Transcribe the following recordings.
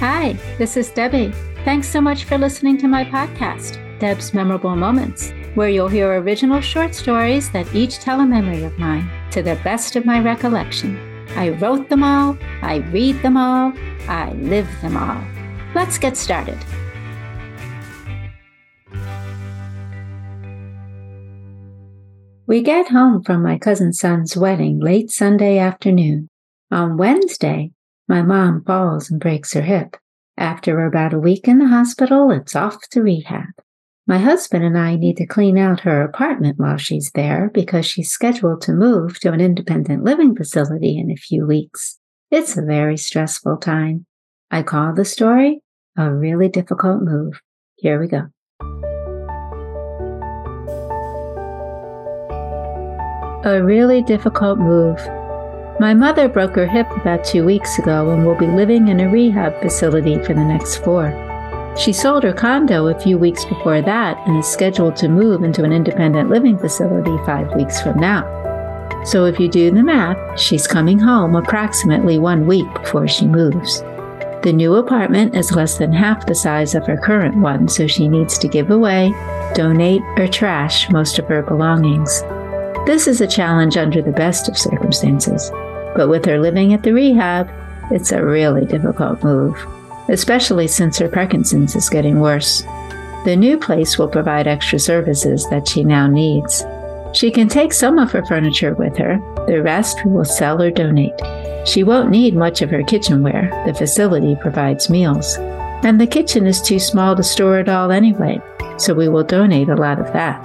Hi, this is Debbie. Thanks so much for listening to my podcast, Deb's Memorable Moments, where you'll hear original short stories that each tell a memory of mine to the best of my recollection. I wrote them all, I read them all, I live them all. Let's get started. We get home from my cousin's son's wedding late Sunday afternoon. On Wednesday, my mom falls and breaks her hip. After about a week in the hospital, it's off to rehab. My husband and I need to clean out her apartment while she's there because she's scheduled to move to an independent living facility in a few weeks. It's a very stressful time. I call the story a really difficult move. Here we go. A really difficult move. My mother broke her hip about two weeks ago and will be living in a rehab facility for the next four. She sold her condo a few weeks before that and is scheduled to move into an independent living facility five weeks from now. So if you do the math, she's coming home approximately one week before she moves. The new apartment is less than half the size of her current one, so she needs to give away, donate, or trash most of her belongings. This is a challenge under the best of circumstances, but with her living at the rehab, it's a really difficult move, especially since her Parkinson's is getting worse. The new place will provide extra services that she now needs. She can take some of her furniture with her, the rest we will sell or donate. She won't need much of her kitchenware, the facility provides meals. And the kitchen is too small to store it all anyway, so we will donate a lot of that.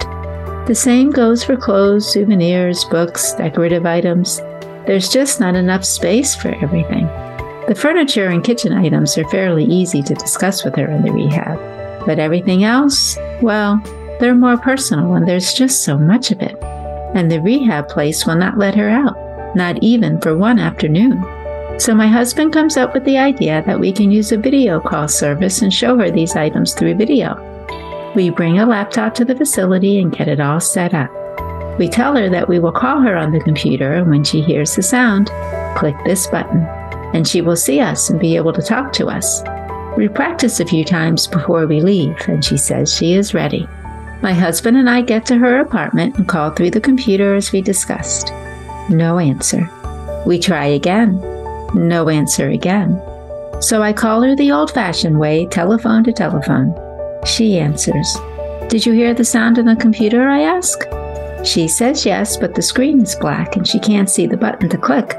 The same goes for clothes, souvenirs, books, decorative items. There's just not enough space for everything. The furniture and kitchen items are fairly easy to discuss with her in the rehab, but everything else, well, they're more personal and there's just so much of it. And the rehab place will not let her out, not even for one afternoon. So my husband comes up with the idea that we can use a video call service and show her these items through video. We bring a laptop to the facility and get it all set up. We tell her that we will call her on the computer, and when she hears the sound, click this button, and she will see us and be able to talk to us. We practice a few times before we leave, and she says she is ready. My husband and I get to her apartment and call through the computer as we discussed. No answer. We try again. No answer again. So I call her the old fashioned way, telephone to telephone. She answers. Did you hear the sound on the computer? I ask. She says yes, but the screen is black and she can't see the button to click.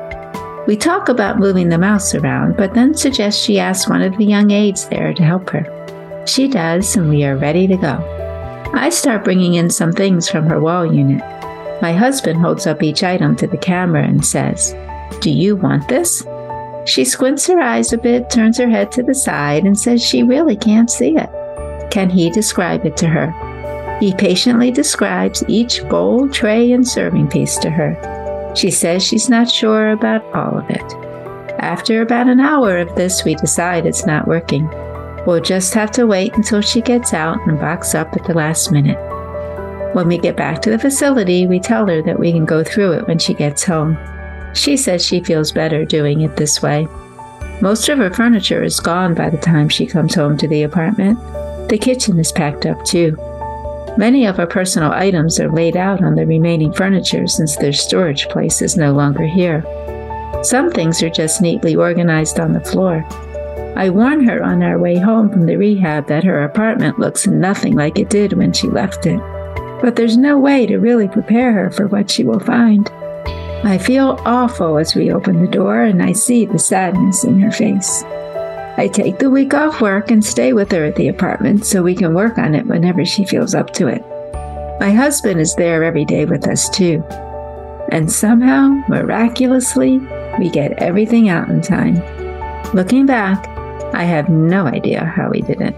We talk about moving the mouse around, but then suggest she ask one of the young aides there to help her. She does, and we are ready to go. I start bringing in some things from her wall unit. My husband holds up each item to the camera and says, Do you want this? She squints her eyes a bit, turns her head to the side, and says she really can't see it. Can he describe it to her? He patiently describes each bowl, tray, and serving piece to her. She says she's not sure about all of it. After about an hour of this, we decide it's not working. We'll just have to wait until she gets out and box up at the last minute. When we get back to the facility, we tell her that we can go through it when she gets home. She says she feels better doing it this way. Most of her furniture is gone by the time she comes home to the apartment. The kitchen is packed up too. Many of our personal items are laid out on the remaining furniture since their storage place is no longer here. Some things are just neatly organized on the floor. I warn her on our way home from the rehab that her apartment looks nothing like it did when she left it. But there's no way to really prepare her for what she will find. I feel awful as we open the door and I see the sadness in her face. I take the week off work and stay with her at the apartment so we can work on it whenever she feels up to it. My husband is there every day with us too. And somehow, miraculously, we get everything out in time. Looking back, I have no idea how we did it.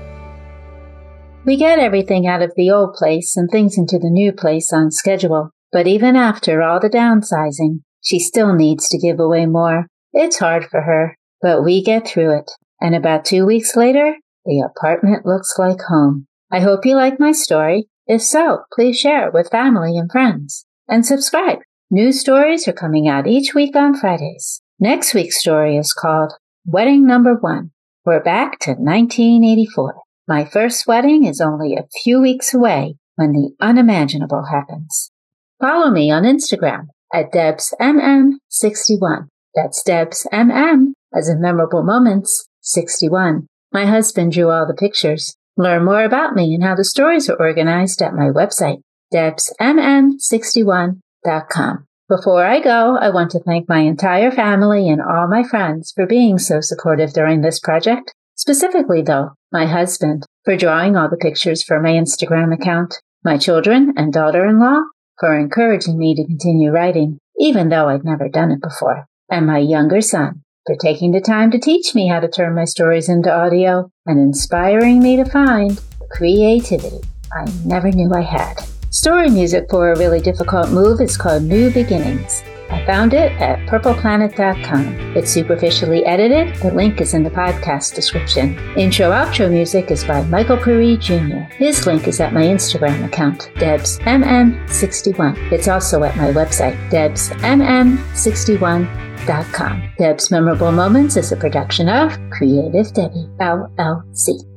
We get everything out of the old place and things into the new place on schedule. But even after all the downsizing, she still needs to give away more. It's hard for her, but we get through it. And about two weeks later, the apartment looks like home. I hope you like my story. If so, please share it with family and friends. And subscribe. New stories are coming out each week on Fridays. Next week's story is called Wedding Number One. We're back to 1984. My first wedding is only a few weeks away when the unimaginable happens. Follow me on Instagram at DebsMM61. That's DebsMM as in memorable moments 61. My husband drew all the pictures. Learn more about me and how the stories are organized at my website, debsmm61.com. Before I go, I want to thank my entire family and all my friends for being so supportive during this project. Specifically, though, my husband for drawing all the pictures for my Instagram account, my children and daughter in law for encouraging me to continue writing, even though I'd never done it before, and my younger son for taking the time to teach me how to turn my stories into audio and inspiring me to find creativity I never knew I had. Story music for a really difficult move is called New Beginnings. I found it at purpleplanet.com. It's superficially edited. The link is in the podcast description. Intro outro music is by Michael Puri Jr. His link is at my Instagram account, DebsMM61. It's also at my website, DebsMM61.com. Deb's Memorable Moments is a production of Creative Debbie, LLC.